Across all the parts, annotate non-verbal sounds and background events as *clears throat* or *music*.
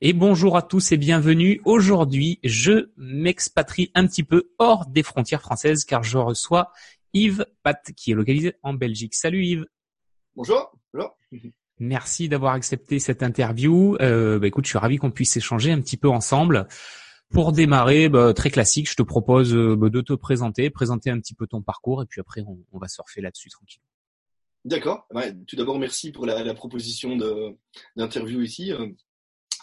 Et bonjour à tous et bienvenue. Aujourd'hui, je m'expatrie un petit peu hors des frontières françaises car je reçois Yves Pat qui est localisé en Belgique. Salut Yves. Bonjour. Bonjour. *laughs* Merci d'avoir accepté cette interview. Euh, bah, écoute, je suis ravi qu'on puisse échanger un petit peu ensemble. Pour démarrer, bah, très classique, je te propose euh, bah, de te présenter, présenter un petit peu ton parcours et puis après on, on va surfer là-dessus tranquille. D'accord. tout d'abord, merci pour la, la proposition d'interview ici.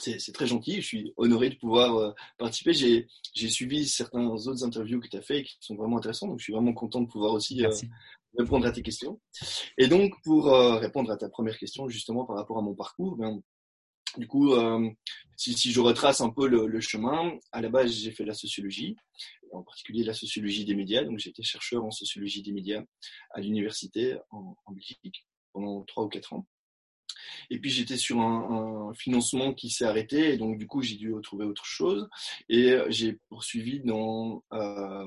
C'est très gentil. Je suis honoré de pouvoir euh, participer. J'ai suivi certains autres interviews que tu as fait et qui sont vraiment intéressants. Donc, je suis vraiment content de pouvoir aussi euh, répondre à tes questions. Et donc, pour euh, répondre à ta première question, justement, par rapport à mon parcours, ben, du coup, si, si, je retrace un peu le, le chemin, à la base, j'ai fait la sociologie, en particulier la sociologie des médias. Donc, j'étais chercheur en sociologie des médias à l'université en, en Belgique pendant trois ou quatre ans. Et puis j'étais sur un, financement qui s'est arrêté et donc du coup j'ai dû retrouver autre chose et j'ai poursuivi dans euh,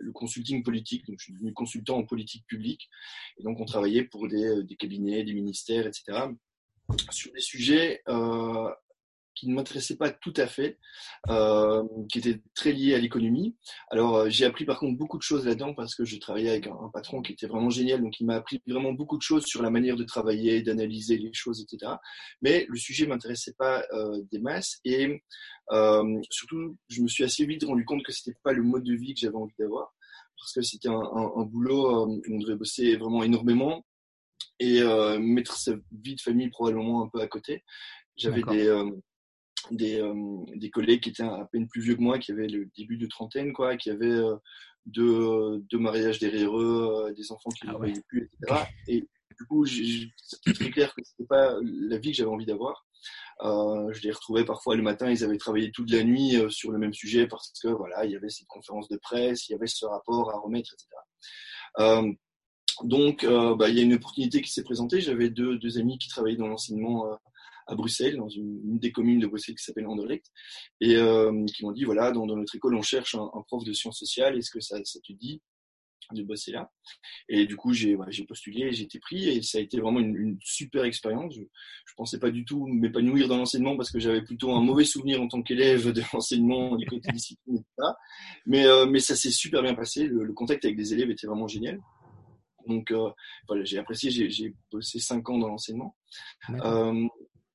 le consulting politique. Donc je suis devenu consultant en politique publique et donc on travaillait pour des, des cabinets, des ministères, etc. sur des sujets euh, qui ne m'intéressait pas tout à fait, euh, qui était très lié à l'économie. Alors euh, j'ai appris par contre beaucoup de choses là-dedans parce que je travaillais avec un, patron qui était vraiment génial, donc il m'a appris vraiment beaucoup de choses sur la manière de travailler, d'analyser les choses, etc. Mais le sujet m'intéressait pas euh, des masses et euh, surtout je me suis assez vite rendu compte que c'était pas le mode de vie que j'avais envie d'avoir parce que c'était un, un, un, boulot euh, où on devait bosser vraiment énormément et euh, mettre sa vie de famille probablement un peu à côté. J'avais des des, euh, des collègues qui étaient à peine plus vieux que moi, qui avaient le début de trentaine, quoi, qui avaient euh, deux, deux mariages derrière eux, euh, des enfants qui ne ah voyaient plus, etc. Et du coup, c'était très clair que c'était pas la vie que j'avais envie d'avoir. Euh, je les retrouvais parfois le matin, ils avaient travaillé toute la nuit sur le même sujet parce que voilà, il y avait cette conférence de presse, il y avait ce rapport à remettre, etc. Euh, donc, euh, bah, il y a une opportunité qui s'est présentée. J'avais deux, deux amis qui travaillaient dans l'enseignement à Bruxelles, dans une, des communes de Bruxelles qui s'appelle Anderlecht, et euh, qui m'ont dit voilà, dans, notre école, on cherche un, prof de sciences sociales, est-ce que ça, ça te dit de bosser là? Et du coup, j'ai j'ai postulé, j'ai été pris, et ça a été vraiment une, super expérience. Je, je pensais pas du tout m'épanouir dans l'enseignement parce que j'avais plutôt un mauvais souvenir en tant qu'élève de l'enseignement, du côté *laughs* discipline, etc. Mais, euh, mais ça s'est super bien passé. Le, le, contact avec des élèves était vraiment génial. Donc, euh, voilà, j'ai apprécié. J'ai bossé cinq ans dans l'enseignement. Euh,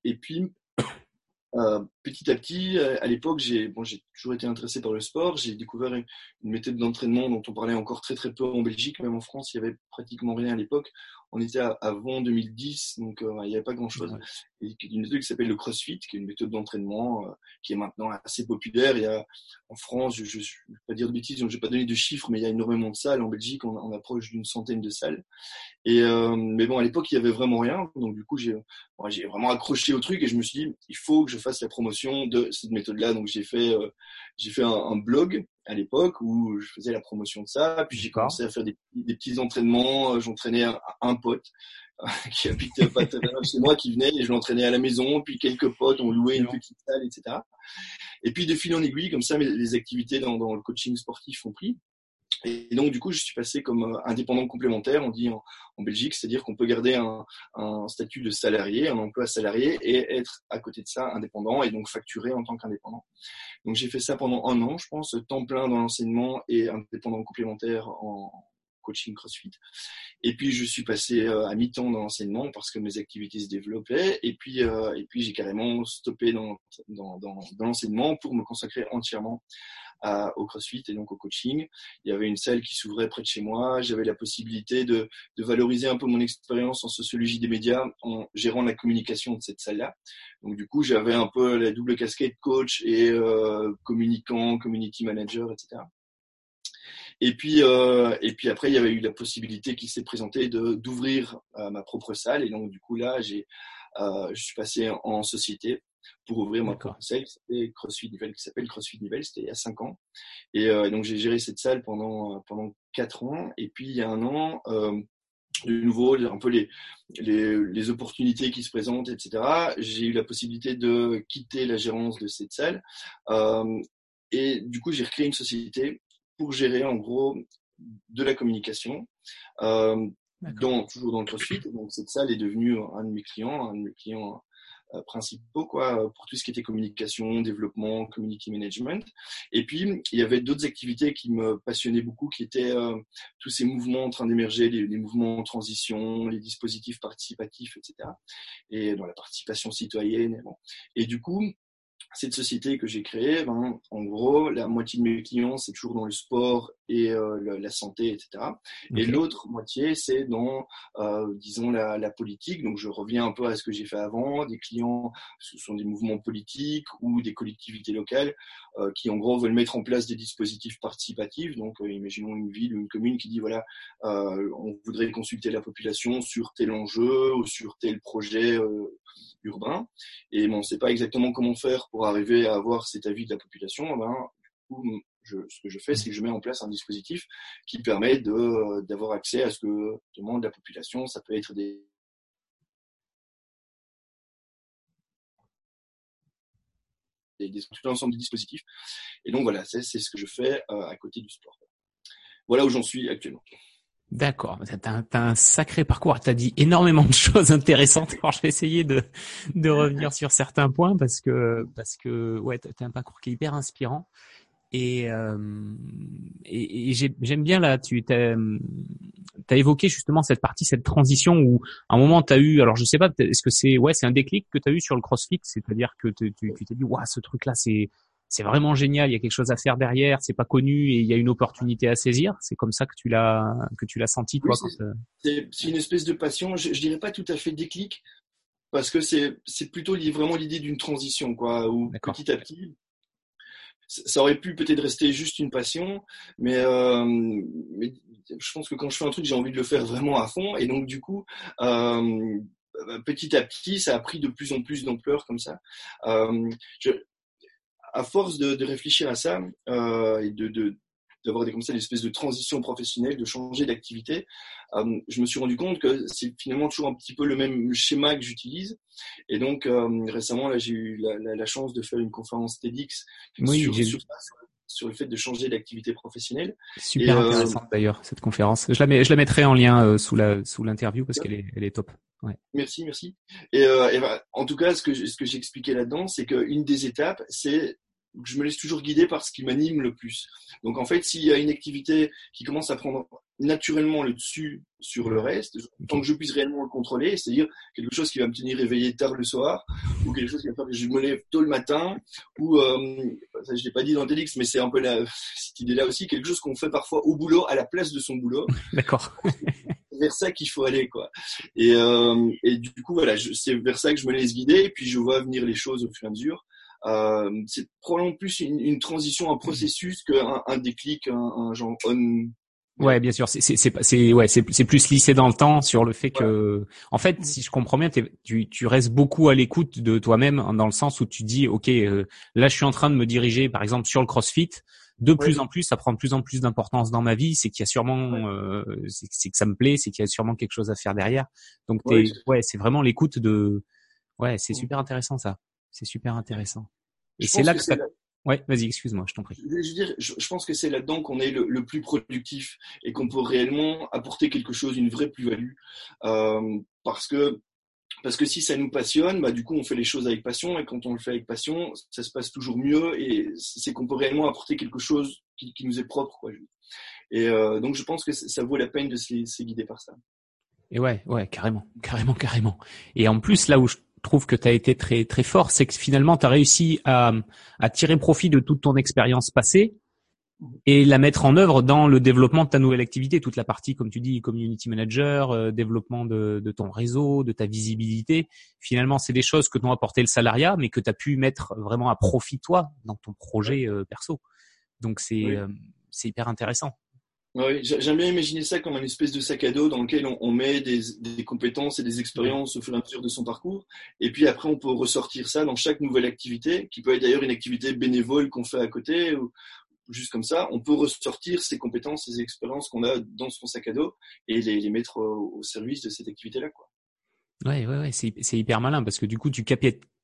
et puis, *coughs* euh, petit à petit, euh, à l'époque, j'ai toujours été intéressé par le sport. J'ai découvert une, méthode d'entraînement dont on parlait encore très très peu en Belgique, même en France, il y avait pratiquement rien à l'époque. On était avant 2010, donc euh, il n'y avait pas grand chose. Et une méthode qui s'appelle le CrossFit, qui est une méthode d'entraînement euh, qui est maintenant assez populaire. Il y a en France, je ne vais pas dire de bêtises, donc je vais pas donner de chiffres, mais il y a énormément de salles. En Belgique, on, on approche d'une centaine de salles. Et mais bon, à l'époque, il y avait vraiment rien. Donc du coup, j'ai vraiment accroché au truc et je me suis dit, il faut que je fasse la promotion de cette méthode-là. Donc j'ai fait, euh, j'ai fait un, un, blog à l'époque où je faisais la promotion de ça. Puis j'ai commencé à faire des, des petits entraînements. Euh, j'entraînais un, un, pote *laughs* qui habitait pas très loin chez moi, qui venait et je l'entraînais à la maison. Puis quelques potes ont loué une petite salle, etc. Et puis de fil en aiguille, comme ça, les activités dans, dans le coaching sportif ont pris. Et donc, du coup, je suis passé comme euh, indépendant complémentaire, on dit en, Belgique, c'est-à-dire qu'on peut garder un, un, statut de salarié, un emploi salarié, et être à côté de ça indépendant, et donc facturer en tant qu'indépendant. Donc, j'ai fait ça pendant un an, je pense, temps plein dans l'enseignement et indépendant complémentaire en coaching CrossFit. Et puis, je suis passé euh, à mi-temps dans l'enseignement parce que mes activités se développaient, et puis, euh, et puis j'ai carrément stoppé dans, dans, dans, dans l'enseignement pour me consacrer entièrement à, au CrossFit et donc au coaching. Il y avait une salle qui s'ouvrait près de chez moi. J'avais la possibilité de, de, valoriser un peu mon expérience en sociologie des médias en gérant la communication de cette salle-là. Donc du coup, j'avais un peu la double casquette coach et euh, communicant, community manager, etc. Et puis, euh, et puis après, il y avait eu la possibilité qui s'est présentée de d'ouvrir euh, ma propre salle. Et donc, du coup, là, j'ai, euh, je suis passé en société pour ouvrir ma propre salle qui s'appelle CrossFit Nivelles, qui s'appelle CrossFit Nivelles, c'était il y a 5 ans. Et, euh, donc j'ai géré cette salle pendant pendant 4 ans. Et puis il y a un an, euh, de nouveau, un peu les, les, les, opportunités qui se présentent, etc. J'ai eu la possibilité de quitter la gérance de cette salle. Euh, et du coup, j'ai recréé une société pour gérer en gros de la communication. Euh, dans, toujours dans le CrossFit. Donc cette salle est devenue un de mes clients, un de mes clients principaux quoi pour tout ce qui était communication, développement, community management. Et puis il y avait d'autres activités qui me passionnaient beaucoup, qui étaient tous ces mouvements en train d'émerger, les, les, mouvements en transition, les dispositifs participatifs, etc. Et dans la participation citoyenne. Et, bon. et du coup, cette société que j'ai créée, ben, en gros, la moitié de mes clients, c'est toujours dans le sport et euh, la santé, etc. Et l'autre moitié, c'est dans, euh, disons, la, la, politique. Donc, je reviens un peu à ce que j'ai fait avant. Des clients, ce sont des mouvements politiques ou des collectivités locales euh, qui, en gros, veulent mettre en place des dispositifs participatifs. Donc, imaginons une ville ou une commune qui dit, voilà, on voudrait consulter la population sur tel enjeu ou sur tel projet urbain. Et bon, on ne sait pas exactement comment faire pour arriver à avoir cet avis de la population. Eh ben, du coup, ce que je fais, c'est que je mets en place un dispositif qui permet de, d'avoir accès à ce que demande la population. Ça peut être des tout l'ensemble des dispositifs. Et donc voilà, c'est, c'est ce que je fais euh, à côté du sport. Voilà où j'en suis actuellement. D'accord, t'as un, un sacré parcours. T'as dit énormément de choses intéressantes. Alors je vais essayer de, de revenir sur certains points parce que parce que ouais, t'as un parcours qui est hyper inspirant. Et, euh, et, et j'aime bien là, tu t'as as évoqué justement cette partie, cette transition où à un moment tu as eu, alors je sais pas, est-ce que c'est ouais, c'est un déclic que tu as eu sur le CrossFit, c'est-à-dire que tu t'es dit waouh, ce truc là c'est c'est vraiment génial, il y a quelque chose à faire derrière, c'est pas connu et il y a une opportunité à saisir. C'est comme ça que tu l'as que tu l'as senti toi. c'est une espèce de passion. Je, je dirais pas tout à fait déclic parce que c'est c'est plutôt vraiment l'idée d'une transition quoi, où petit à petit ça aurait pu peut-être rester juste une passion, mais, euh, mais, je pense que quand je fais un truc, j'ai envie de le faire vraiment à fond. Et donc, du coup, euh, petit à petit, ça a pris de plus en plus d'ampleur comme ça. Euh, je, à force de, de, réfléchir à ça euh, et de, de d'avoir des comme ça une espèce de transition professionnelle, de changer d'activité, euh, je me suis rendu compte que c'est finalement toujours un petit peu le même schéma que j'utilise. Et donc euh, récemment, là, j'ai eu la, la, la, chance de faire une conférence TEDx oui, sur, sur, sur, le fait de changer d'activité professionnelle. Super euh, intéressante d'ailleurs cette conférence. Je la, mets, je la mettrai en lien euh, sous la sous l'interview parce qu'elle est, elle est top. Ouais. Merci, merci. Et, euh, et ben, en tout cas, ce que ce que j'expliquais là-dedans, c'est qu'une des étapes, c'est je me laisse toujours guider par ce qui m'anime le plus. Donc en fait, s'il y a une activité qui commence à prendre naturellement le dessus sur le reste, tant que je puisse réellement le contrôler, c'est-à-dire quelque chose qui va me tenir éveillé tard le soir, ou quelque chose qui va faire que je me lève tôt le matin, ou euh, ça je l'ai pas dit dans Télix, mais c'est un peu la, *laughs* cette idée-là aussi, quelque chose qu'on fait parfois au boulot à la place de son boulot. *laughs* D'accord. vers ça qu'il faut aller quoi. Et, euh, et du coup voilà, c'est vers ça que je me laisse guider, et puis je vois venir les choses au fur et à mesure. Euh, c'est probablement plus une, une, transition, un processus qu'un un déclic, un, un genre on, Ouais, bien sûr. C'est c'est c'est ouais, c'est c'est plus lissé dans le temps sur le fait que, en fait, si je comprends bien, tu tu restes beaucoup à l'écoute de toi-même dans le sens où tu dis, ok, euh, là, je suis en train de me diriger, par exemple, sur le CrossFit. De plus en plus, ça prend de plus en plus d'importance dans ma vie. C'est qu'il y a sûrement, euh, c'est que ça me plaît, c'est qu'il y a sûrement quelque chose à faire derrière. Donc, ouais, ouais c'est vraiment l'écoute de. Ouais, c'est super intéressant ça. C'est super intéressant. Et c'est là que, que ça... Ouais, vas-y, excuse-moi, je t'en prie. Je, veux dire, je, je pense que c'est là-dedans qu'on est le, le, plus productif et qu'on peut réellement apporter quelque chose, une vraie plus-value, euh, parce que parce que si ça nous passionne, bah du coup on fait les choses avec passion et quand on le fait avec passion, ça se passe toujours mieux et c'est qu'on peut réellement apporter quelque chose qui, qui nous est propre, quoi. Et euh, donc je pense que ça vaut la peine de se, se guider par ça. Et ouais, ouais, carrément, carrément, carrément. Et en plus, là où je trouve que tu as été très très fort, c'est que finalement tu as réussi à, à tirer profit de toute ton expérience passée et la mettre en œuvre dans le développement de ta nouvelle activité, toute la partie, comme tu dis, community manager, euh, développement de, de, ton réseau, de ta visibilité. Finalement, c'est des choses que t'ont apporté le salariat, mais que tu as pu mettre vraiment à profit toi dans ton projet euh, perso. Donc c'est oui. euh, c'est hyper intéressant. Oui, j'aime bien imaginer ça comme un espèce de sac à dos dans lequel on, met des, compétences et des expériences au fur et à mesure de son parcours. Et puis après, on peut ressortir ça dans chaque nouvelle activité, qui peut être d'ailleurs une activité bénévole qu'on fait à côté, ou juste comme ça. On peut ressortir ces compétences, ces expériences qu'on a dans son sac à dos et les, mettre au, service de cette activité-là. Quoi. Ouais, ouais, ouais, c'est hyper malin parce que du coup, tu,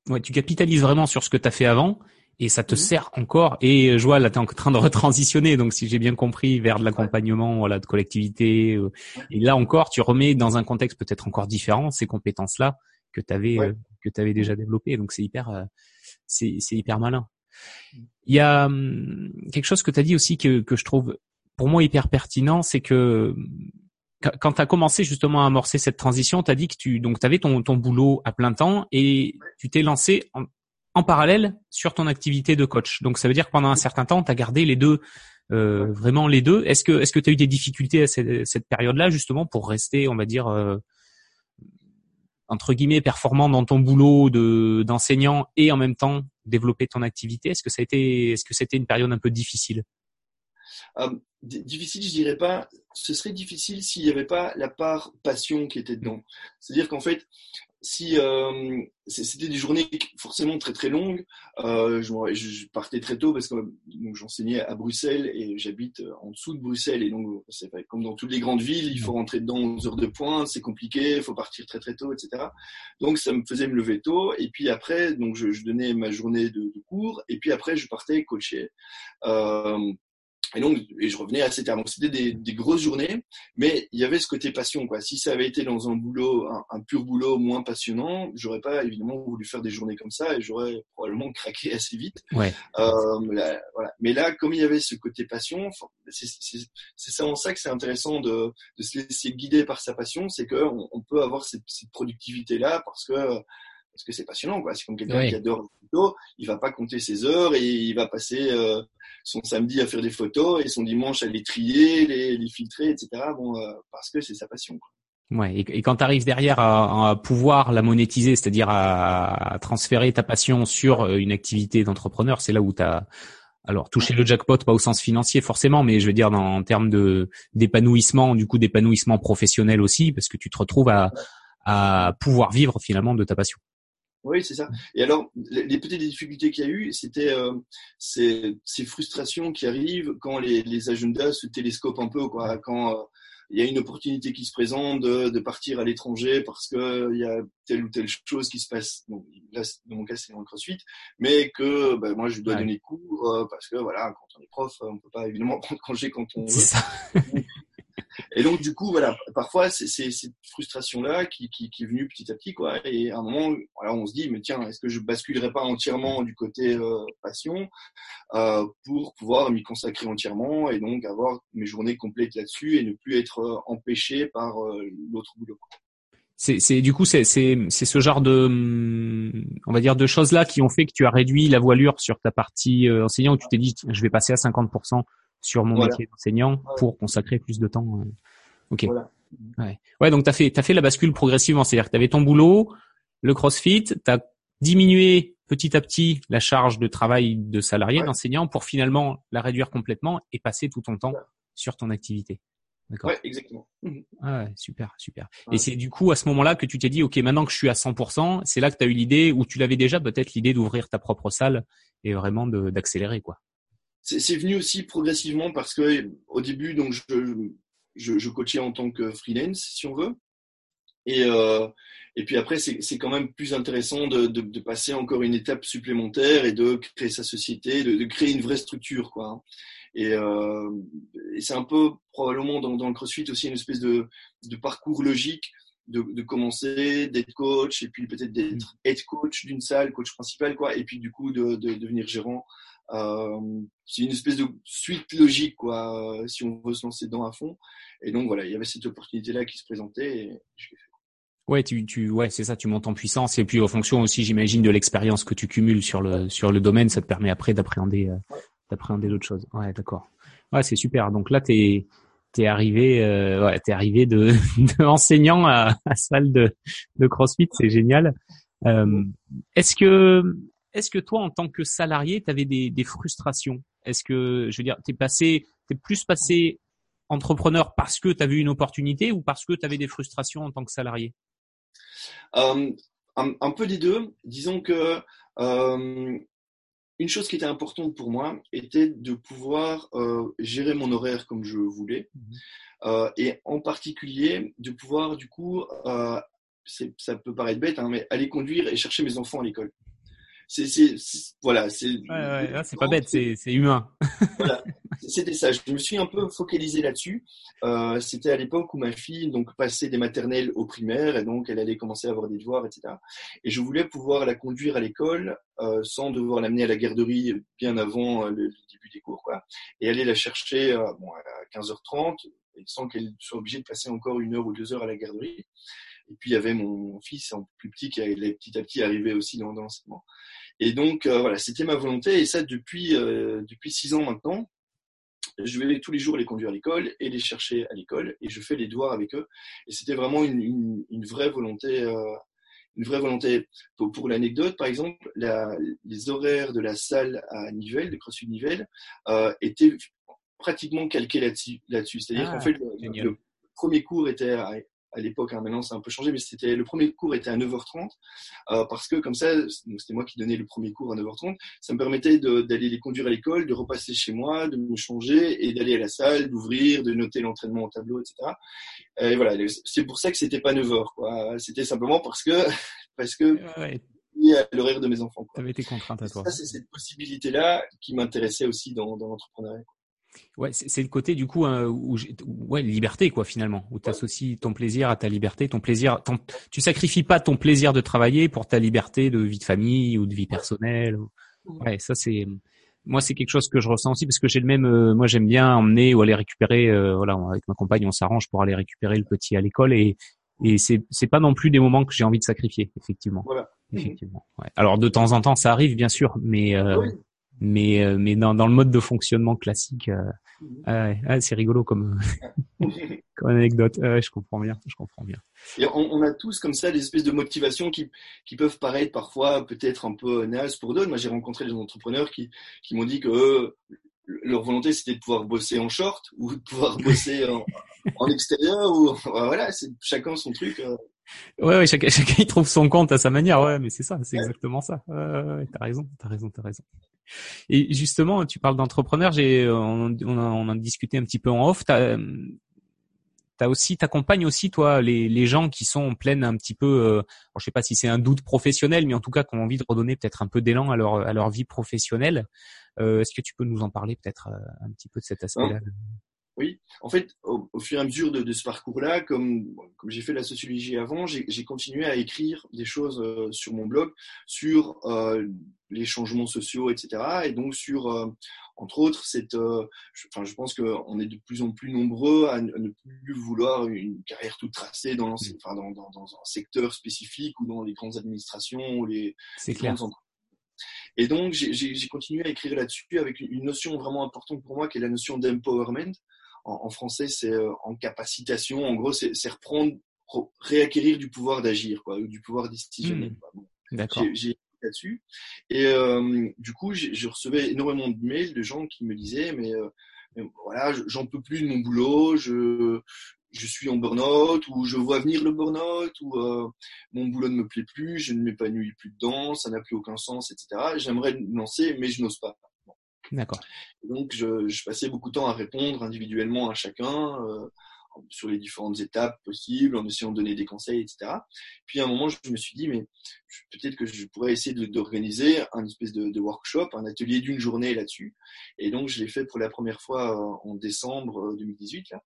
ouais, tu capitalises vraiment sur ce que tu as fait avant et ça te mmh. sert encore. Et je vois là, tu es en train de *laughs* retransitionner, donc si j'ai bien compris, vers de l'accompagnement, voilà, de collectivité. Euh, et là encore, tu remets dans un contexte peut-être encore différent ces compétences-là que tu avais, ouais. euh, que tu avais déjà développé. Donc c'est hyper, c'est hyper malin. Il y a hum, quelque chose que tu as dit aussi que, que je trouve pour moi hyper pertinent, c'est que quand tu as commencé justement à amorcer cette transition, tu as dit que tu donc avais ton, ton boulot à plein temps et tu t'es lancé en, en, parallèle sur ton activité de coach. Donc ça veut dire que pendant un certain temps, tu as gardé les deux euh, vraiment les deux. Est-ce que est-ce que tu as eu des difficultés à cette, cette période-là justement pour rester, on va dire euh, entre guillemets performant dans ton boulot de d'enseignant et en même temps développer ton activité? Est-ce que ça a été est-ce que c'était une période un peu difficile? Euh, difficile, je dirais pas. Ce serait difficile s'il n'y avait pas la part passion qui était dedans. C'est-à-dire qu'en fait, si euh, c'était des journées forcément très très longues, euh, je, partais très tôt parce que j'enseignais à Bruxelles et j'habite euh, en dessous de Bruxelles et donc c'est comme dans toutes les grandes villes, il faut rentrer dedans aux heures de pointe, c'est compliqué, il faut partir très très tôt, etc. Donc ça me faisait me lever tôt et puis après donc je, je donnais ma journée de, de, cours et puis après je partais coacher. Euh, et donc, et je revenais assez tard. Donc, c'était des, des, grosses journées, mais il y avait ce côté passion, quoi. Si ça avait été dans un boulot, un, pur boulot moins passionnant, j'aurais pas évidemment voulu faire des journées comme ça et j'aurais probablement craqué assez vite. Ouais. Euh, voilà. Mais là, comme il y avait ce côté passion, c'est ça en ça que c'est intéressant de, de, se laisser guider par sa passion, c'est qu'on on peut avoir cette, cette productivité-là parce que parce que c'est passionnant, quoi. C'est comme quelqu'un qui adore le photo, il va pas compter ses heures et il va passer euh, son samedi à faire des photos et son dimanche à les trier, les, les filtrer, etc. Bon, euh, parce que c'est sa passion. Quoi. Ouais, et, quand tu arrives derrière à, à, pouvoir la monétiser, c'est-à-dire à, à, transférer ta passion sur euh, une activité d'entrepreneur, c'est là où tu as alors touché le jackpot, pas au sens financier forcément, mais je veux dire dans, en termes de d'épanouissement, du coup d'épanouissement professionnel aussi, parce que tu te retrouves à, à pouvoir vivre finalement de ta passion. Oui, c'est ça. Et alors, les, petites difficultés qu'il y a eu, c'était euh, ces, ces, frustrations qui arrivent quand les, les, agendas se télescopent un peu, quoi. Quand euh, il y a une opportunité qui se présente de, de partir à l'étranger parce que il y a telle ou telle chose qui se passe. Bon, là, dans mon cas, c'est en CrossFit, mais que ben, moi, je dois donner cours euh, parce que voilà, quand on est prof, on peut pas évidemment *laughs* prendre congé quand on veut. *laughs* Et donc, du coup, voilà, parfois, c'est cette frustration-là qui, est venue petit à petit, quoi. Et à un moment, voilà, on se dit, mais tiens, est-ce que je basculerai pas entièrement du côté euh, passion euh, pour pouvoir m'y consacrer entièrement et donc avoir mes journées complètes là-dessus et ne plus être euh, empêché par l'autre boulot. C'est, du coup c'est, ce genre de on va dire de choses là qui ont fait que tu as réduit la voilure sur ta partie enseignant où tu t'es dit je vais passer à 50% sur mon métier d'enseignant pour consacrer plus de temps. Euh. Ok. Ouais. ouais. donc tu as fait, as fait la bascule progressivement. C'est-à-dire que tu avais ton boulot, le CrossFit, tu as diminué petit à petit la charge de travail de salarié, d'enseignant, pour finalement la réduire complètement et passer tout ton temps sur ton activité. D'accord. Ouais, exactement. Mhm. Ah ouais, super, super. Et c'est du coup à ce moment-là que tu t'es dit, ok, maintenant que je suis à 100%, c'est là que tu as eu l'idée, ou tu l'avais déjà peut-être l'idée d'ouvrir ta propre salle et vraiment d'accélérer, quoi c'est venu aussi progressivement parce que au début, donc je, je, je, coachais en tant que freelance, si on veut. Et, euh, et puis après, c'est quand même plus intéressant de, de, de, passer encore une étape supplémentaire et de créer sa société, de, de créer une vraie structure, quoi. Et, euh, et c'est un peu probablement dans, dans, le CrossFit aussi une espèce de, de parcours logique de, de commencer, d'être coach, et puis peut-être d'être mmh. head coach d'une salle, coach principal, quoi, et puis du coup de, de devenir gérant c'est une espèce de suite logique, quoi, euh, si on veut se lancer dedans à fond. Et donc voilà, il y avait cette opportunité-là qui se présentait et je l'ai fait. Ouais, tu, tu, ouais, c'est ça, tu montes en puissance et puis en fonction aussi, j'imagine, de l'expérience que tu cumules sur le sur le domaine, ça te permet après d'appréhender euh, d'appréhender d'autres choses. Ouais, d'accord. Ouais, c'est super. Donc là, t'es t'es arrivé, euh, ouais, t'es arrivé de, *laughs* de enseignant à, à salle de de CrossFit, c'est génial. Euh, est-ce que est-ce que toi, en tant que salarié, tu avais des, des frustrations? Est-ce que, je veux dire, t'es passé, t'es plus passé entrepreneur parce que tu as vu une opportunité ou parce que tu avais des frustrations en tant que salarié? Euh, un, peu des deux. Disons que euh, une chose qui était importante pour moi était de pouvoir euh, gérer mon horaire comme je voulais. Mmh. Et en particulier de pouvoir du coup, ça peut paraître bête, hein, mais aller conduire et chercher mes enfants à l'école c'est, c'est, voilà, c'est. Ouais, ouais, c'est pas bête, c'est, c'est humain. *laughs* voilà, c'était ça. Je me suis un peu focalisé là-dessus. Euh, c'était à l'époque où ma fille donc passait des maternelles au primaire et donc elle allait commencer à avoir des devoirs, etc. Et je voulais pouvoir la conduire à l'école euh, sans devoir l'amener à la garderie bien avant euh, le, début des cours, quoi. Et aller la chercher euh, bon, à 15h30 sans qu'elle soit obligée de passer encore une heure ou deux heures à la garderie. Et puis il y avait mon fils en plus petit qui allait petit à petit arriver aussi dans, dans l'enseignement. Et donc euh, voilà, c'était ma volonté et ça depuis euh, depuis six ans maintenant. Je vais tous les jours les conduire à l'école et les chercher à l'école et je fais les devoirs avec eux. Et c'était vraiment une, une, une, vraie volonté. Euh, une vraie volonté. Pour, pour l'anecdote, par exemple, la, les horaires de la salle à Nivelles, de CrossFit Nivelles, euh, étaient pratiquement calqués là-dessus. C'est-à-dire qu'en ah, fait, le, le, premier cours était à, à l'époque, hein, maintenant c'est un peu changé, mais c'était le premier cours était à 9h30 euh, parce que comme ça, c'était moi qui donnais le premier cours à 9h30, ça me permettait d'aller les conduire à l'école, de repasser chez moi, de me changer et d'aller à la salle, d'ouvrir, de noter l'entraînement au tableau, etc. Et voilà, c'est pour ça que c'était pas 9h, quoi. C'était simplement parce que *laughs* parce que ouais. à l'horaire de mes enfants. Tu avais été contrainte à toi. Ça, c'est cette possibilité-là qui m'intéressait aussi dans, dans l'entrepreneuriat. Ouais, c'est le côté du coup hein, où, ouais, liberté quoi finalement, où tu associes ton plaisir à ta liberté, ton plaisir, ton, tu sacrifies pas ton plaisir de travailler pour ta liberté de vie de famille ou de vie personnelle. Ouais, ça c'est moi c'est quelque chose que je ressens aussi parce que j'ai le même euh, moi j'aime bien emmener ou aller récupérer euh, voilà avec ma compagne on s'arrange pour aller récupérer le petit à l'école et et c'est c'est pas non plus des moments que j'ai envie de sacrifier effectivement. Voilà. Effectivement. Ouais. Alors de temps en temps ça arrive bien sûr mais euh, mais euh, mais dans, dans le mode de fonctionnement classique euh, mhm. ah, c'est rigolo comme *laughs* comme anecdote je comprends bien je comprends bien et on, on, a tous comme ça des espèces de motivations qui qui peuvent paraître parfois peut-être un peu naze pour d'autres moi j'ai rencontré des entrepreneurs qui qui m'ont dit que eux, leur volonté c'était de pouvoir bosser en short ou de pouvoir bosser en, en extérieur ou voilà c'est chacun son truc euh. Ouais, ouais, chacun, *laughs* chacun il trouve son compte à sa manière, ouais, mais c'est ça, c'est exactement ça. Ouais, t'as raison, t'as raison, t'as raison. Et justement, tu parles d'entrepreneur, j'ai, on, on, a, on a discuté un petit peu en off. T'as, t'as aussi, t'accompagnes aussi toi les, les gens qui sont en pleine un petit peu, euh, je sais pas si c'est un doute professionnel, mais en tout cas qui ont envie de redonner peut-être un peu d'élan à leur à leur vie professionnelle. Euh, est-ce que tu peux nous en parler peut-être euh, un petit peu de cet aspect-là? Oui, en fait, au, au, fur et à mesure de, de ce parcours-là, comme, comme j'ai fait la sociologie avant, j'ai continué à écrire des choses euh, sur mon blog sur euh, les changements sociaux, etc. Et donc sur, euh, entre autres, cette, je, enfin, je pense qu'on est de plus en plus nombreux à, ne plus vouloir une carrière toute tracée dans, enfin, dans, dans, dans, un secteur spécifique ou dans les grandes administrations ou les, les grandes entreprises. Et donc, j'ai continué à écrire là-dessus avec une notion vraiment importante pour moi qui est la notion d'empowerment en, en français, c'est euh, en capacitation. En gros, c'est reprendre, réacquérir du pouvoir d'agir, quoi, ou du pouvoir décisionner. Mmh. D'accord. J'ai là-dessus. Et euh, du coup, je recevais énormément de mails de gens qui me disaient, mais, euh, mais voilà, j'en peux plus de mon boulot, je, je suis en burn-out, ou je vois venir le burn-out, ou euh, mon boulot ne me plaît plus, je ne m'épanouis plus dedans, ça n'a plus aucun sens, etc. J'aimerais me lancer, mais je n'ose pas. D'accord. Donc, je, je, passais beaucoup de temps à répondre individuellement à chacun euh, sur les différentes étapes possibles, en essayant de donner des conseils, etc. Puis à un moment, je me suis dit, mais peut-être que je pourrais essayer d'organiser un espèce de, de, workshop, un atelier d'une journée là-dessus. Et donc, je l'ai fait pour la première fois euh, en décembre 2018. Là.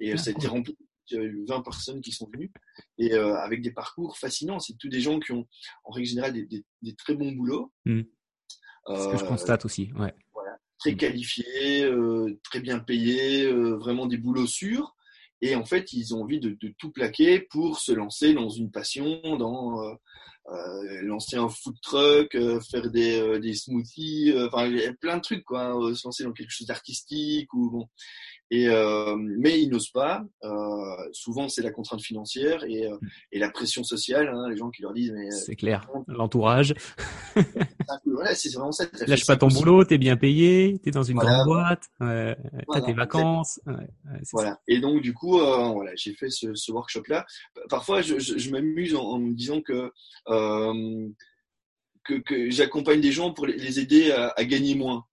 Et euh, ça a été rempli. Il y a eu 20 personnes qui sont venues et euh, avec des parcours fascinants. C'est tous des gens qui ont, en règle générale, des, des, des très bons boulots. Mmh. Ce que je constate aussi, ouais très qualifiés, euh, très bien payés, euh, vraiment des boulots sûrs. Et en fait, ils ont envie de, de tout plaquer pour se lancer dans une passion, dans euh, euh lancer un food truck, euh, faire des, des smoothies, enfin plein de trucs quoi, hein, se lancer dans quelque chose d'artistique ou bon. Et euh, mais ils n'osent pas. Euh, souvent, c'est la contrainte financière et, euh, mm. et la pression sociale. Hein, les gens qui leur disent mais c'est clair, l'entourage. voilà, c'est vraiment ça. Lâche pas ton boulot, t'es bien payé, t'es dans une voilà. grande boîte, euh, t'as tes vacances. Ouais, voilà. Ça. Et donc du coup, euh, voilà, j'ai fait ce, ce workshop-là. Parfois, je, je, je m'amuse en, en, me disant que que, que j'accompagne des gens pour les aider à, à gagner moins.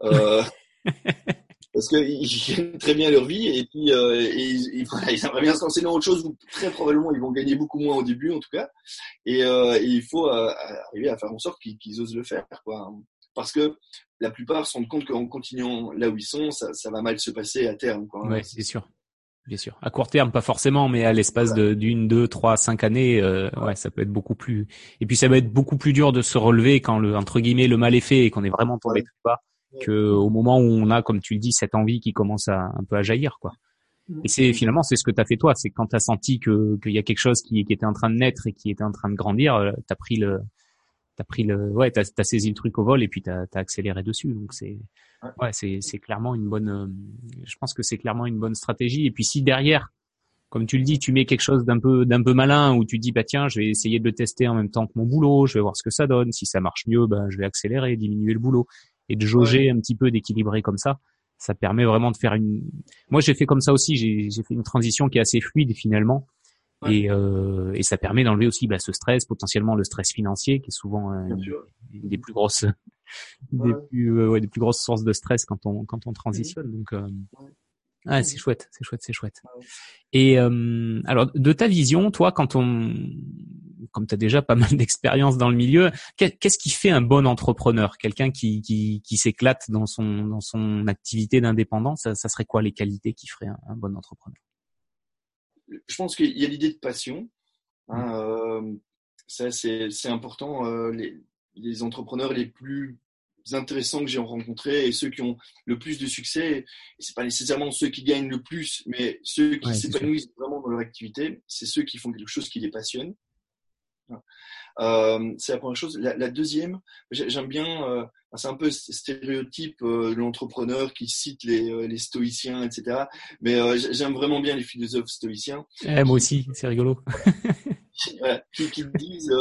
*laughs* parce qu'ils *laughs* gagnent très bien leur vie et puis euh, ils, ils, aimeraient bien se lancer dans autre chose où très probablement ils vont gagner beaucoup moins au début en tout cas. Et, euh, il faut euh, arriver à faire en sorte qu'ils osent le faire, quoi. Parce que la plupart se rendent compte qu'en continuant là où ils sont, ça, ça, va mal se passer à terme. Quoi. Ouais, c'est sûr. Bien sûr. À court terme, pas forcément, mais à l'espace d'une, deux, trois, cinq années, euh, ouais, ça peut être beaucoup plus. Et puis ça va être beaucoup plus dur de se relever quand le entre guillemets le mal est fait et qu'on est vraiment tombé tout bas que au moment où on a, comme tu le dis, cette envie qui commence à un peu à jaillir, quoi. Et c'est finalement c'est ce que tu as fait toi, c'est quand tu as senti que qu'il y a quelque chose qui, qui était en train de naître et qui était en train de grandir, euh, tu as pris le t'as pris le ouais t'as as saisi le truc au vol et puis t'as as accéléré dessus. Donc c'est ouais. c'est c'est clairement une bonne euh, je pense que c'est clairement une bonne stratégie. Et puis si derrière comme tu le dis tu mets quelque chose d'un peu d'un peu malin où tu dis bah tiens je vais essayer de le tester en même temps que mon boulot je vais voir ce que ça donne. Si ça marche mieux ben je vais accélérer diminuer le boulot et de jauger un petit peu, d'équilibrer comme ça, ça permet vraiment de faire une. Moi, j'ai fait comme ça aussi. J'ai fait une transition qui est assez fluide finalement, et, euh, et ça permet d'enlever aussi bah, ce stress, potentiellement le stress financier, qui est souvent euh, une des plus grosses, *laughs* des plus, euh, ouais, des plus grosses sources de stress quand on quand on transitionne. Donc, euh, ah, c'est chouette, c'est chouette, c'est chouette. Et euh, alors, de ta vision, toi, quand on, comme tu as déjà pas mal *laughs* d'expérience dans le milieu, qu'est-ce qui fait un bon entrepreneur? Quelqu'un qui, qui, qui s'éclate dans son, dans son activité d'indépendance, ça, ça, serait quoi les qualités qui feraient un, bon entrepreneur? Je pense qu'il y a l'idée de passion. Hein, mmh. euh, ça, c'est important. Euh, les, les entrepreneurs les plus intéressants que j'ai rencontrés et ceux qui ont le plus de succès, c'est pas nécessairement ceux qui gagnent le plus, mais ceux qui s'épanouissent vraiment dans leur activité, c'est ceux qui font quelque chose qui les passionne. Euh, c'est la première chose. La, deuxième, j'aime bien, euh, c'est un peu stéréotype euh, de l'entrepreneur qui cite les, les, stoïciens, etc. Mais j'aime vraiment bien les philosophes stoïciens. Eh, moi aussi, c'est rigolo. *laughs* qui, qui disent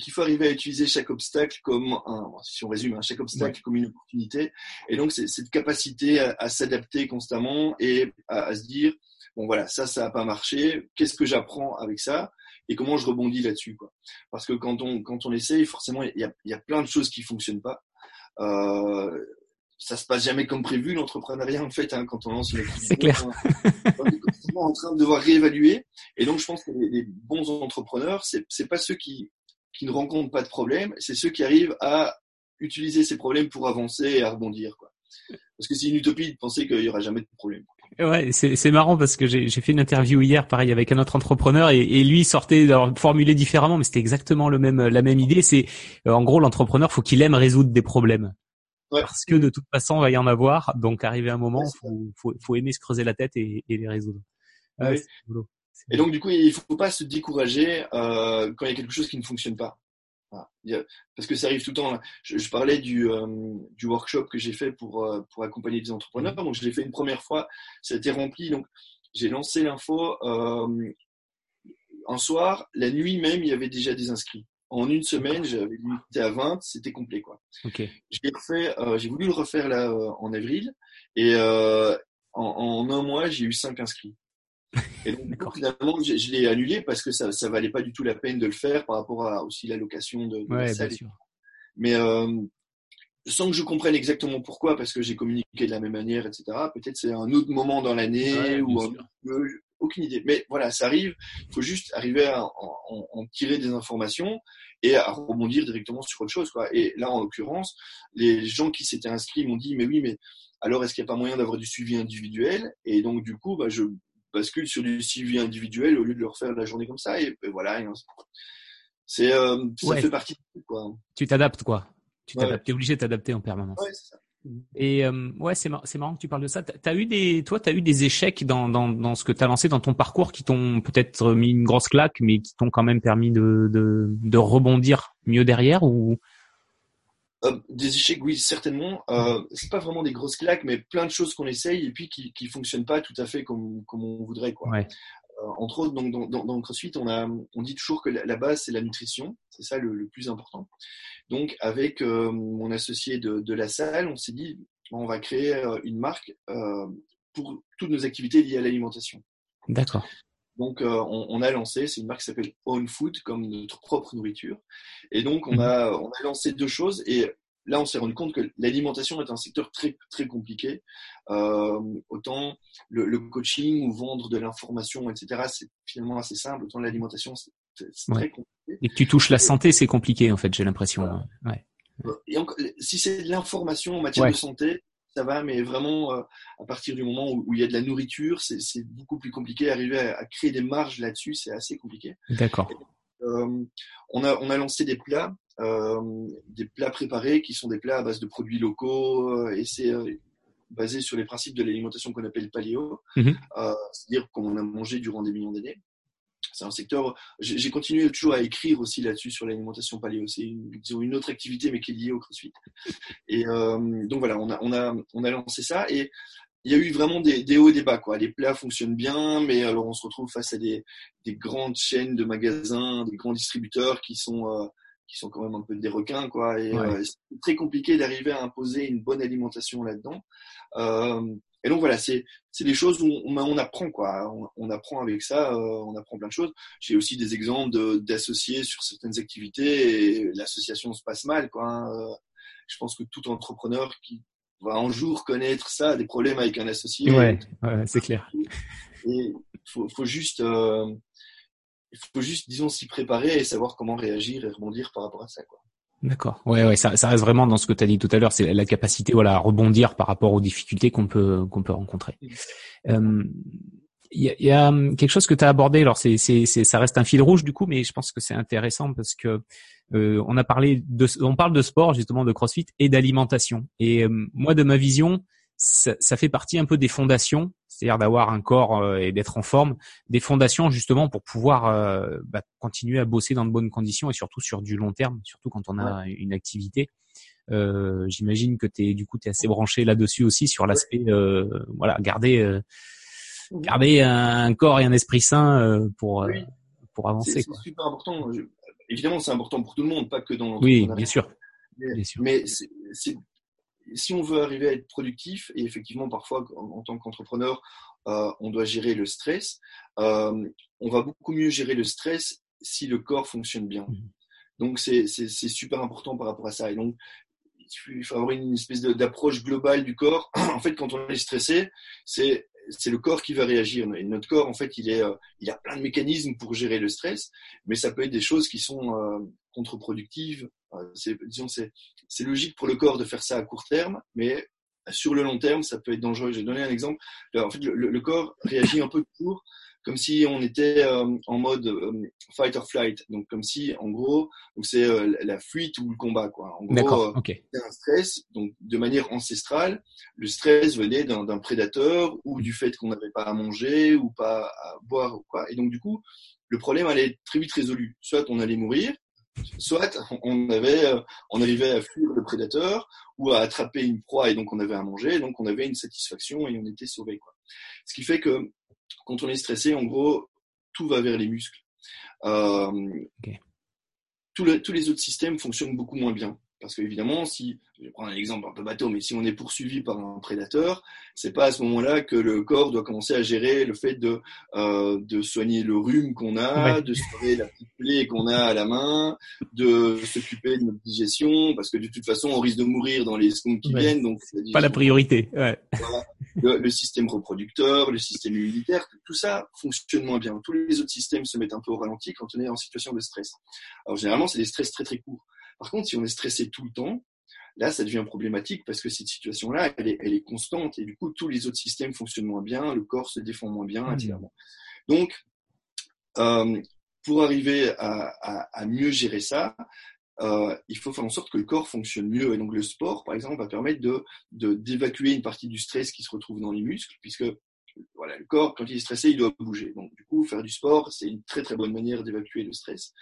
qu'il faut arriver à utiliser chaque obstacle comme un, si on résume, hein, chaque obstacle comme une opportunité. Et donc, c'est cette capacité à, s'adapter constamment et à, se dire, bon voilà, ça, ça n'a pas marché. Qu'est-ce que j'apprends avec ça? Et comment je rebondis là-dessus, quoi. Parce que quand on quand on essaye, forcément, il y a, y a plein de choses qui fonctionnent pas. Euh, ça se passe jamais comme prévu l'entrepreneuriat en fait hein, quand on lance une activité. C'est clair. On est constamment en train de devoir réévaluer et donc je pense que les, les bons entrepreneurs c'est c'est pas ceux qui qui ne rencontrent pas de problème, c'est ceux qui arrivent à utiliser ces problèmes pour avancer et à rebondir. Quoi. Parce que c'est une utopie de penser qu'il n'y aura jamais de problème. Ouais, c'est marrant parce que j'ai fait une interview hier, pareil, avec un autre entrepreneur et, et lui sortait, alors formulé différemment, mais c'était exactement le même, la même idée. C'est euh, en gros l'entrepreneur, faut qu'il aime résoudre des problèmes. Ouais. Parce que de toute façon, il va y en avoir. Donc, arrivé un moment, faut, faut, faut, aimer se creuser la tête et, et les résoudre. Ouais, et donc, du coup, il ne faut pas se décourager euh, quand il y a quelque chose qui ne fonctionne pas. Parce que ça arrive tout le temps. Je, je parlais du, euh, du, workshop que j'ai fait pour, euh, pour accompagner des entrepreneurs. Donc, je l'ai fait une première fois. Ça a été rempli. Donc, j'ai lancé l'info euh, un soir. La nuit même, il y avait déjà des inscrits. En une semaine, j'avais limité à 20. C'était complet. quoi. Okay. J'ai fait, euh, j'ai voulu le refaire là en avril. Et en, en, un mois, j'ai eu 5 inscrits. Et donc, *laughs* finalement, je, l'ai annulé parce que ça, ça valait pas du tout la peine de le faire par rapport à aussi l'allocation de, de la salle. Mais euh, sans que je comprenne exactement pourquoi, parce que j'ai communiqué de la même manière, etc. Peut-être c'est un autre moment dans l'année ou aucune idée. Mais voilà, ça arrive. Il faut juste arriver à en, tirer des informations et à rebondir directement sur autre chose. Quoi. Et là, en l'occurrence, les gens qui s'étaient inscrits m'ont dit, mais oui, mais alors est-ce qu'il n'y a pas moyen d'avoir du suivi individuel? Et donc, du coup, bah, je bascule sur du suivi individuel au lieu de le refaire la journée comme ça. Et, voilà. c'est, euh, ça fait partie de quoi. Tu t'adaptes, quoi. Tu t'adaptes. es obligé de t'adapter en permanence. Ouais, c'est ça. Et euh, ouais, c'est mar marrant que tu parles de ça. T'as eu des, toi, t'as eu des échecs dans, dans, dans ce que t'as lancé dans ton parcours qui t'ont peut-être mis une grosse claque, mais qui t'ont quand même permis de, de, de rebondir mieux derrière ou euh, des échecs, oui, certainement. Euh, c'est pas vraiment des grosses claques, mais plein de choses qu'on essaye et puis qui qui fonctionnent pas tout à fait comme comme on voudrait, quoi. Ouais. Euh, entre autres, donc dans, dans, dans CrossFit, on a on dit toujours que la, base c'est la nutrition, c'est ça le, le, plus important. Donc avec euh, mon associé de, de la salle, on s'est dit on va créer euh, une marque pour toutes nos activités liées à l'alimentation. D'accord. Donc, euh, on, on, a lancé, c'est une marque qui s'appelle Own Food, comme notre propre nourriture. Et donc, on, mhm. a, on a lancé deux choses. Et là, on s'est rendu compte que l'alimentation est un secteur très très compliqué. Euh, autant le, le, coaching ou vendre de l'information, etc., c'est finalement assez simple. Autant l'alimentation, c'est très compliqué. Et que tu touches la santé, c'est compliqué en fait. J'ai l'impression. Ouais. Et si c'est de l'information en matière de santé, ça va, mais vraiment, euh, à partir du moment où, il y a de la nourriture, c'est beaucoup plus compliqué. Arriver à, à créer des marges là-dessus, c'est assez compliqué. D'accord. Euh, on, a, on a lancé des plats, euh, des plats préparés qui sont des plats à base de produits locaux euh, et c'est basé sur les principes de l'alimentation qu'on appelle paléo, mhm. c'est-à-dire qu'on a mangé durant des millions d'années. C'est un secteur. J'ai continué toujours à écrire aussi là-dessus sur l'alimentation paléo. C'est une, une, autre activité mais qui est liée au CrossFit. Et donc voilà, on a, on a, on a lancé ça et il y a eu vraiment des, des, hauts et des bas. Quoi. Les plats fonctionnent bien, mais alors on se retrouve face à des, des grandes chaînes de magasins, des grands distributeurs qui sont, euh, qui sont quand même un peu des requins. Quoi, et euh, c'est très compliqué d'arriver à imposer une bonne alimentation là-dedans. Euh, et donc voilà, c'est c'est des choses où on, on apprend quoi. On, on, apprend avec ça, euh, on apprend plein de choses. J'ai aussi des exemples d'associés sur certaines activités et l'association se passe mal quoi. Hein. Je pense que tout entrepreneur qui va un jour connaître ça, des problèmes avec un associé. Ouais, ouais c'est clair. Et faut, faut juste, euh, faut juste, disons, s'y préparer et savoir comment réagir et rebondir par rapport à ça, quoi. D'accord. Ouais, ouais, ça, ça reste vraiment dans ce que tu as dit tout à l'heure, c'est la capacité, voilà, à rebondir par rapport aux difficultés qu'on peut qu'on peut rencontrer. Euh, il y a, y a, quelque chose que tu as abordé, alors c'est, c'est, ça reste un fil rouge du coup, mais je pense que c'est intéressant parce que euh, on a parlé de, on parle de sport justement, de CrossFit et d'alimentation. Et moi, de ma vision, ça, ça, fait partie un peu des fondations, c'est-à-dire d'avoir un corps euh, et d'être en forme, des fondations justement pour pouvoir euh, bah, continuer à bosser dans de bonnes conditions et surtout sur du long terme, surtout quand on a une activité. J'imagine que es du coup tu es assez branché là-dessus aussi sur l'aspect voilà garder garder un corps et un esprit sain euh, pour euh, pour avancer. C'est super important. Évidemment, c'est important pour tout le monde, pas que dans Oui, bien sûr. Mais, si on veut arriver à être productif, et effectivement, parfois, en, tant qu'entrepreneur, euh, on doit gérer le stress. on va beaucoup mieux gérer le stress si le corps fonctionne bien. Mmh. Donc, c'est super important par rapport à ça. Et donc, il faut avoir une espèce d'approche globale du corps. *clears throat* en fait, quand on est stressé, c'est c'est le corps qui va réagir. Et notre corps, en fait, euh, il a plein de mécanismes pour gérer le stress, mais ça peut être des choses qui sont euh, contre-productives. Euh, c'est, logique pour le corps de faire ça à court terme, mais sur le long terme, ça peut être dangereux. J'ai donné un exemple. En fait, le, le corps réagit un peu toujours comme si on était euh, en mode euh, fight or flight. Donc comme si, en gros, c'est euh, la fuite ou le combat, quoi. En gros, okay. c'est un stress. Donc de manière ancestrale, le stress venait d'un prédateur ou du fait qu'on n'avait pas à manger ou pas à boire ou quoi. Et donc du coup, le problème allait être très vite résolu. Soit on allait mourir, soit on avait, on arrivait à fuir le prédateur ou à attraper une proie et donc on avait à manger, donc on avait une satisfaction et on était sauvé, quoi. Ce qui fait que quand on est stressé, en gros, tout va vers les muscles. Euh, tous, les autres systèmes fonctionnent beaucoup moins bien. Parce qu'évidemment, si, je vais prendre un exemple un peu bateau, mais si on est poursuivi par un prédateur, c'est pas à ce moment-là que le corps doit commencer à gérer le fait de, euh, de soigner le rhume qu'on a, de soigner la petite plaie qu'on a à la main, de s'occuper de notre digestion, parce que de toute façon, on risque de mourir dans les secondes qui viennent. Donc, pas la priorité. Ouais. Le, le, système reproducteur, le système immunitaire, tout ça fonctionne moins bien. Tous les autres systèmes se mettent un peu au ralenti quand on est en situation de stress. Alors généralement, c'est des stress très très courts. Par contre, si on est stressé tout le temps, là, ça devient problématique parce que cette situation-là, elle est, elle est, constante et du coup, tous les autres systèmes fonctionnent moins bien, le corps se défend moins bien, etc. Mmh. Donc, euh, pour arriver à, à, à, mieux gérer ça, euh, il faut faire en sorte que le corps fonctionne mieux. Et donc, le sport, par exemple, va permettre de d'évacuer une partie du stress qui se retrouve dans les muscles, puisque voilà, le corps, quand il est stressé, il doit bouger. Donc, du coup, faire du sport, c'est une très très bonne manière d'évacuer le stress.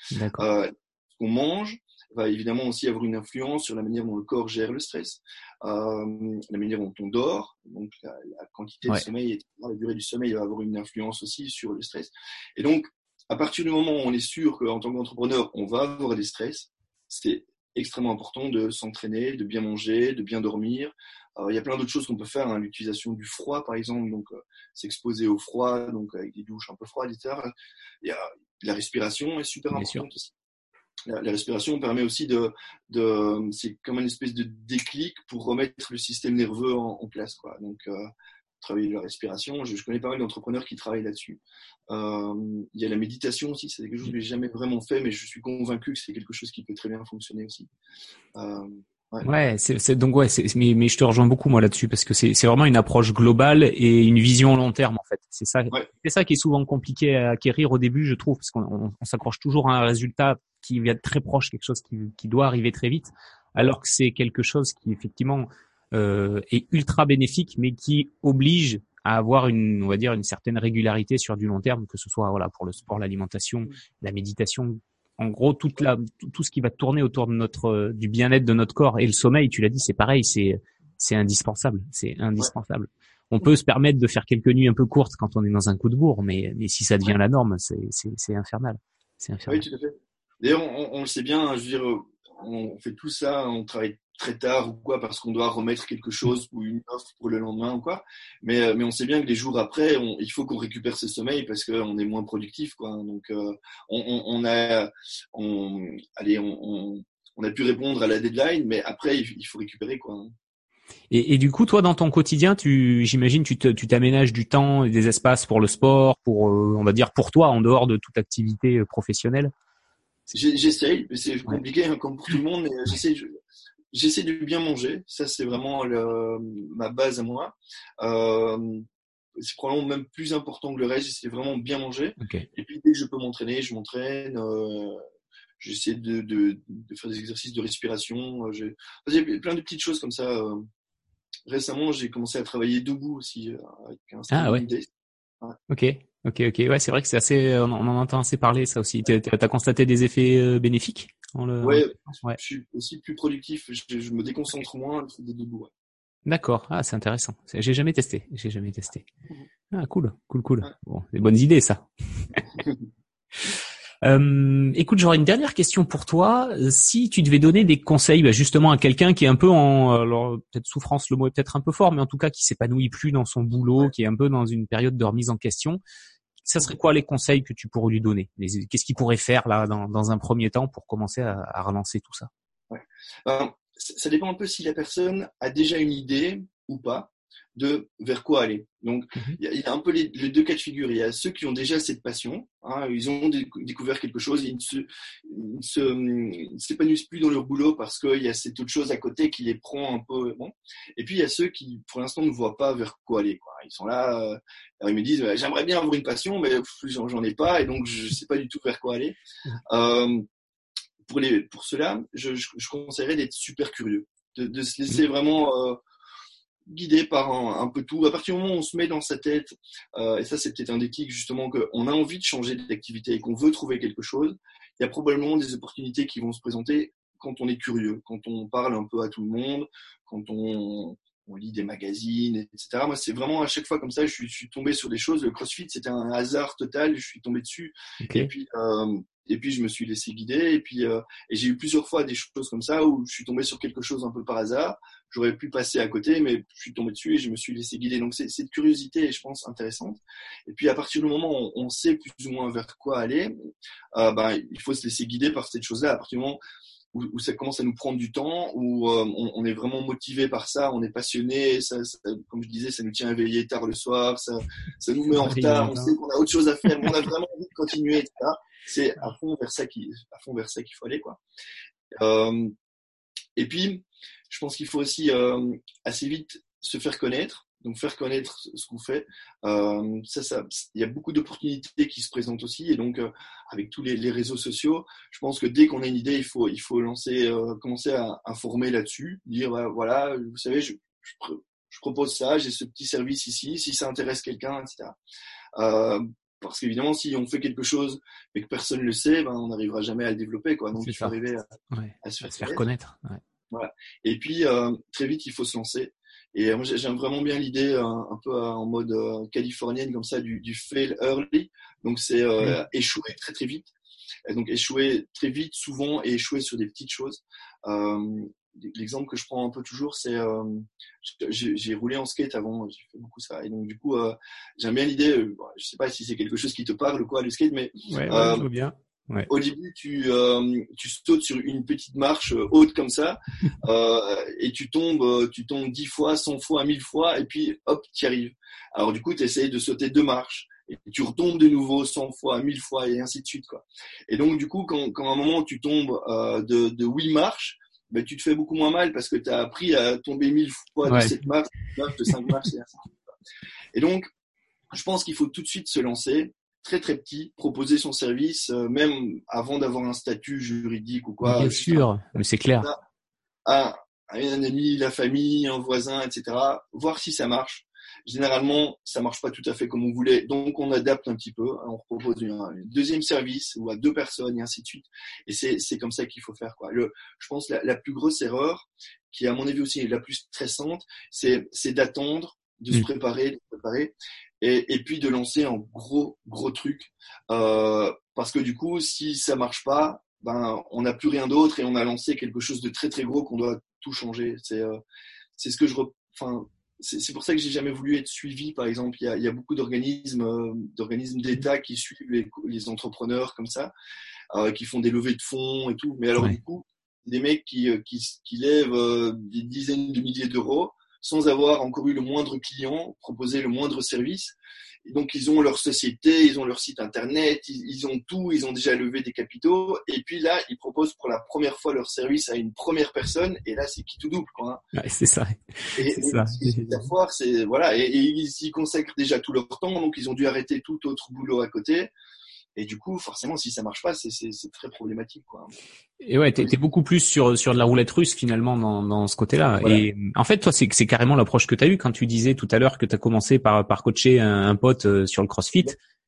Euh, on mange, va évidemment aussi avoir une influence sur la manière dont le corps gère le stress, euh, la manière dont on dort, donc la, quantité de sommeil, et la durée du sommeil va avoir une influence aussi sur le stress. Et donc, à partir du moment où on est sûr qu'en tant qu'entrepreneur, on va avoir des stress, c'est extrêmement important de s'entraîner, de bien manger, de bien dormir. il y a plein d'autres choses qu'on peut faire, hein, l'utilisation du froid par exemple, donc euh, s'exposer au froid, donc avec des douches un peu froides, etc. Il y a, la respiration est super importante aussi. La, respiration permet aussi de, de c'est comme une espèce de déclic pour remettre le système nerveux en, place. Quoi. Donc, euh, travailler la respiration. Je, connais pas mal d'entrepreneurs qui travaillent là-dessus. Euh, il y a la méditation aussi, c'est quelque chose que j'ai jamais vraiment fait, mais je suis convaincu que c'est quelque chose qui peut très bien fonctionner aussi. Euh, Ouais, c'est donc ouais, mais, mais je te rejoins beaucoup moi là-dessus parce que c'est vraiment une approche globale et une vision long terme en fait. C'est ça, c'est ça qui est souvent compliqué à acquérir au début, je trouve, parce qu'on on, s'accroche toujours à un résultat qui vient très proche, quelque chose qui, qui doit arriver très vite, alors que c'est quelque chose qui effectivement euh, est ultra bénéfique, mais qui oblige à avoir une, on va dire, une certaine régularité sur du long terme, que ce soit voilà pour le sport, l'alimentation, la méditation, en gros toute la tout ce qui va tourner autour de notre euh, du bien-être de notre corps et le sommeil tu l'as dit c'est pareil c'est c'est indispensable c'est indispensable. On peut se permettre de faire quelques nuits un peu courtes quand on est dans un coup de bourre mais mais si ça devient la norme c'est c'est c'est infernal. C'est infernal. oui tout à fait. D'ailleurs on, on, le sait bien je veux dire on fait tout ça on travaille très tard ou quoi parce qu'on doit remettre quelque chose ou une offre pour le lendemain ou quoi. Mais, euh, mais on sait bien que les jours après, on, il faut qu'on récupère ce sommeil parce qu'on est moins productif quoi. Donc euh, on, on, a, on, allez, on, on, a pu répondre à la deadline, mais après il, faut récupérer quoi. Et, et, du coup, toi, dans ton quotidien, tu, j'imagine, tu, tu t'aménages du temps et des espaces pour le sport, pour, euh, on va dire, pour toi, en dehors de toute activité professionnelle? J'essaye, mais c'est compliqué hein, comme pour tout le monde. Mais j'essaye j'essaie de bien manger. Ça, c'est vraiment le, ma base à moi. Euh, c'est probablement même plus important que le reste. J'essaie vraiment bien manger. Et puis, dès que je peux m'entraîner, je m'entraîne. Euh, j'essaie de, de, de, faire des exercices de respiration. Euh, j'ai plein de petites choses comme ça. Euh. Récemment, j'ai commencé à travailler debout aussi. Euh, avec un ah ouais. ouais. Ok. Ok, ok, ouais, c'est vrai que c'est assez, on en entend assez parler ça aussi. Tu as constaté des effets bénéfiques le... ouais, je suis aussi plus productif, je, me déconcentre moins des debout. D'accord, ah c'est intéressant. J'ai jamais testé, j'ai jamais testé. Ah cool, cool, cool. Bon, des bonnes idées ça. *laughs* Euh, écoute, j'aurais une dernière question pour toi. Si tu devais donner des conseils, bah, justement à quelqu'un qui est un peu en, alors peut-être souffrance, le mot est peut-être un peu fort, mais en tout cas qui s'épanouit plus dans son boulot, qui est un peu dans une période de remise en question, ça serait quoi les conseils que tu pourrais lui donner? Qu'est-ce qu'il pourrait faire là dans, un premier temps pour commencer à, relancer tout ça? Ouais. Ben, ça dépend un peu si la personne a déjà une idée ou pas de vers quoi aller. Donc, mhm. il y, a un peu les, deux cas de figure. Il y a ceux qui ont déjà cette passion, hein, ils ont découvert quelque chose, ils ne s'épanouissent plus dans leur boulot parce qu'il y a cette autre chose à côté qui les prend un peu. Bon. Et puis, il y a ceux qui, pour l'instant, ne voient pas vers quoi aller. Quoi. Ils sont là, euh, ils me disent, j'aimerais bien avoir une passion, mais j'en ai pas, et donc je ne sais pas du tout vers quoi aller. Mhm. Euh, pour, les, pour cela, je, je, je conseillerais d'être super curieux, de, de se laisser mhm. vraiment... Euh, guidé par un, peu tout. À partir du moment où on se met dans sa tête, euh, et ça c'est peut-être un déclic justement, qu'on a envie de changer d'activité et qu'on veut trouver quelque chose, il y a probablement des opportunités qui vont se présenter quand on est curieux, quand on parle un peu à tout le monde, quand on, on lit des magazines, etc. Moi, c'est vraiment à chaque fois comme ça, je suis, je suis tombé sur des choses. Le CrossFit, c'était un hasard total. Je suis tombé dessus. Et puis, euh, et puis je me suis laissé guider. Et puis, euh, et j'ai eu plusieurs fois des choses comme ça où je suis tombé sur quelque chose un peu par hasard. J'aurais pu passer à côté, mais je suis tombé dessus et je me suis laissé guider. Donc, c'est cette curiosité, je pense, intéressante. Et puis, à partir du moment où on sait plus ou moins vers quoi aller, euh, ben, il faut se laisser guider par cette chose-là. À partir du moment où, où, ça commence à nous prendre du temps, où euh, on, on, est vraiment motivé par ça, on est passionné, ça, ça, comme je disais, ça nous tient éveillé tard le soir, ça, ça nous met en retard, on sait qu'on a autre chose à faire, mais on a vraiment envie de continuer, etc. C'est à fond vers ça qu'il, à fond vers ça qu'il faut aller, quoi. Euh, et puis, je pense qu'il faut aussi euh, assez vite se faire connaître donc faire connaître ce qu'on fait. Euh, ça, ça, il y a beaucoup d'opportunités qui se présentent aussi, et donc euh, avec tous les, les, réseaux sociaux, je pense que dès qu'on a une idée, il faut, il faut lancer, euh, commencer à informer là-dessus, dire voilà, vous savez, je, je, je propose ça, j'ai ce petit service ici, si ça intéresse quelqu'un, etc. Euh, parce qu'évidemment, si on fait quelque chose et que personne ne le sait, ben, on n'arrivera jamais à le développer. Quoi. Donc, il faut arriver à, ouais, à, se faire, à se faire connaître. Ouais. Voilà. Et puis, euh, très vite, il faut se lancer. Et moi, j'aime vraiment bien l'idée euh, un, peu euh, en mode euh, californienne comme ça du, du fail early. Donc c'est euh, échouer très très vite. Et donc échouer très vite, souvent, et échouer sur des petites choses. Euh, L'exemple que je prends un peu toujours, c'est euh, j'ai roulé en skate avant, j'ai fait beaucoup ça. Et donc du coup, j'aime bien l'idée. je sais pas si c'est quelque chose qui te parle ou quoi le skate, mais ouais, ouais, je veux bien Au début, tu, euh, tu sautes sur une petite marche euh, haute comme ça, *laughs* euh, et tu tombes, euh, tu tombes dix fois, cent fois, mille fois, et puis hop, tu arrives. Alors du coup, tu essayes de sauter deux marches, et tu retombes de nouveau cent fois, mille fois, et ainsi de suite. Quoi. Et donc du coup, quand, quand à un moment tu tombes euh, de, de huit marches, ben, tu te fais beaucoup moins mal parce que tu as appris à tomber mille fois de cette marche, de cinq marches, et ainsi de suite. Et donc, je pense qu'il faut tout de suite se lancer très très petit, proposer son service, euh, même avant d'avoir un statut juridique ou quoi. Bien sûr, mais c'est clair. À, un ami, la famille, un voisin, etc. Voir si ça marche. Généralement, ça marche pas tout à fait comme on voulait, donc on adapte un petit peu. On propose un, deuxième service ou à deux personnes et ainsi de suite. Et c'est comme ça qu'il faut faire quoi. Le, je pense la, la plus grosse erreur, qui à mon avis aussi est la plus stressante, c'est d'attendre, de se mm. préparer, de se préparer et, et puis de lancer un gros gros truc. Euh, parce que du coup si ça marche pas ben on n'a plus rien d'autre et on a lancé quelque chose de très très gros qu'on doit tout changer. C'est euh, c'est ce que je enfin c'est pour ça que j'ai jamais voulu être suivi par exemple. Il y a, il y a beaucoup d'organismes euh, d'organismes d'État qui suivent les, les, entrepreneurs comme ça euh, qui font des levées de fonds et tout. Mais alors du coup des mecs qui, euh, qui, qui lèvent euh, des dizaines de milliers d'euros sans avoir encore eu le moindre client, proposer le moindre service. Et donc ils ont leur société, ils ont leur site internet, ils, ont tout, ils ont déjà levé des capitaux. Et puis là, ils proposent pour la première fois leur service à une première personne. Et là, c'est qui tout double, quoi. Hein. c'est ça. Et, c'est ça. c'est voilà. Et, et, ils y consacrent déjà tout leur temps, donc ils ont dû arrêter tout autre boulot à côté. Et du coup, forcément, si ça marche pas, c'est très problématique, quoi. Et ouais, t'es es beaucoup plus sur sur de la roulette russe finalement dans dans ce côté-là. Et en fait, toi, c'est c'est carrément l'approche que tu as eue quand tu disais tout à l'heure que tu as commencé par par coacher un, pote euh, sur le CrossFit.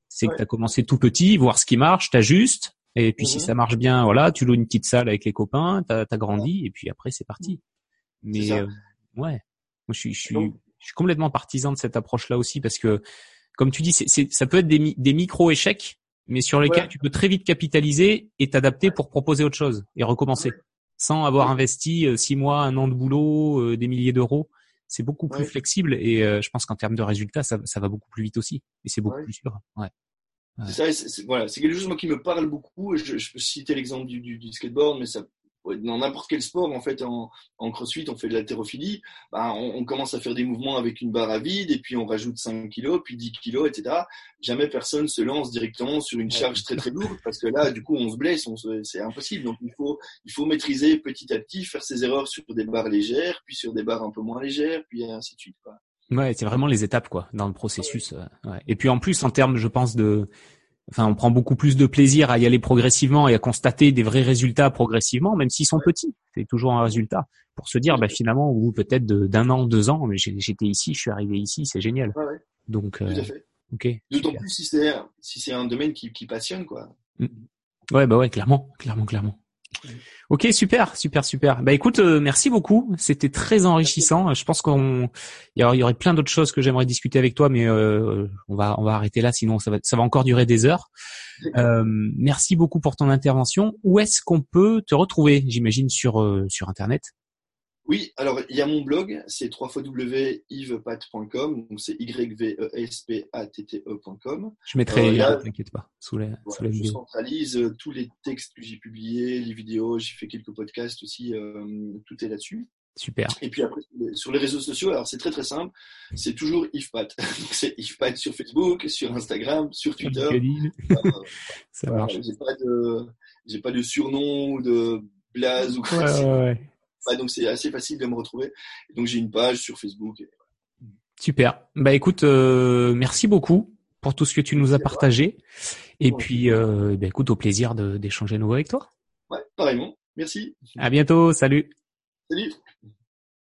C'est que tu as commencé tout petit, voir ce qui marche, t'ajustes, et puis si mhm. ça marche bien, voilà, tu loues une petite salle avec les copains, t'as as grandi, et puis après c'est parti. Mais euh, ouais, moi je suis je suis je suis complètement partisan de cette approche-là aussi parce que comme tu dis, c'est ça peut être des des micro échecs mais sur lesquels tu peux très vite capitaliser et t'adapter pour proposer autre chose et recommencer, sans avoir investi euh, six mois, un an de boulot, euh, des milliers d'euros. C'est beaucoup plus flexible et euh, je pense qu'en termes de résultats, ça, ça, va beaucoup plus vite aussi et c'est beaucoup plus sûr. Ouais. C'est ça, voilà, c'est quelque chose moi qui me parle beaucoup. Je, je peux citer l'exemple du, du, du, skateboard, mais ça dans n'importe quel sport, en fait, en, en crossfit, on fait de l'haltérophilie, bah, on, on, commence à faire des mouvements avec une barre à vide, et puis on rajoute 5 kilos, puis 10 kilos, etc. Jamais personne se lance directement sur une charge très très lourde, parce que là, du coup, on se blesse, c'est impossible. Donc, il faut, il faut maîtriser petit à petit, faire ses erreurs sur des barres légères, puis sur des barres un peu moins légères, puis ainsi de suite. Quoi. Ouais, c'est vraiment les étapes, quoi, dans le processus. Ouais. Et puis en plus, en termes, je pense, de enfin, on prend beaucoup plus de plaisir à y aller progressivement et à constater des vrais résultats progressivement, même s'ils sont petits. C'est toujours un résultat pour se dire, bah, finalement, ou peut-être d'un an, deux ans, mais j'étais ici, je suis arrivé ici, c'est génial. Ouais, ouais. Donc, euh, ok. D'autant plus si c'est si c'est un domaine qui, qui passionne, quoi. Mm. Ouais, bah ouais, clairement, clairement, clairement. Ok, super, super, super. Bah écoute, euh, merci beaucoup. C'était très enrichissant. Je pense qu'on, il y aurait plein d'autres choses que j'aimerais discuter avec toi, mais euh, on va, on va arrêter là, sinon ça va, ça va encore durer des heures. Euh, merci beaucoup pour ton intervention. Où est-ce qu'on peut te retrouver J'imagine sur sur internet? Oui, alors il y a mon blog, c'est www.yvespat.com, donc c'est y v e s p a t t ecom Je mettrai, euh, t'inquiète pas, sous vidéo. Je centralise euh, tous les textes que j'ai publiés, les vidéos, j'ai fait quelques podcasts aussi, euh, tout est là-dessus. Super. Et puis après, sur les réseaux sociaux, alors c'est très très simple, c'est toujours IFPAT. *laughs* c'est IFPAT sur Facebook, sur Instagram, sur Twitter. *laughs* Ça marche. J'ai pas de, j'ai pas de surnom ou de blaze ou quoi. Ouais, ouais, ouais. Donc c'est assez facile de me retrouver. Donc j'ai une page sur Facebook. Et... Super. Bah écoute, euh, merci beaucoup pour tout ce que tu nous as partagé. Et puis, euh, bah, écoute, au plaisir d'échanger à nouveau avec toi. Ouais, pareillement. Merci. À bientôt. Salut. Salut.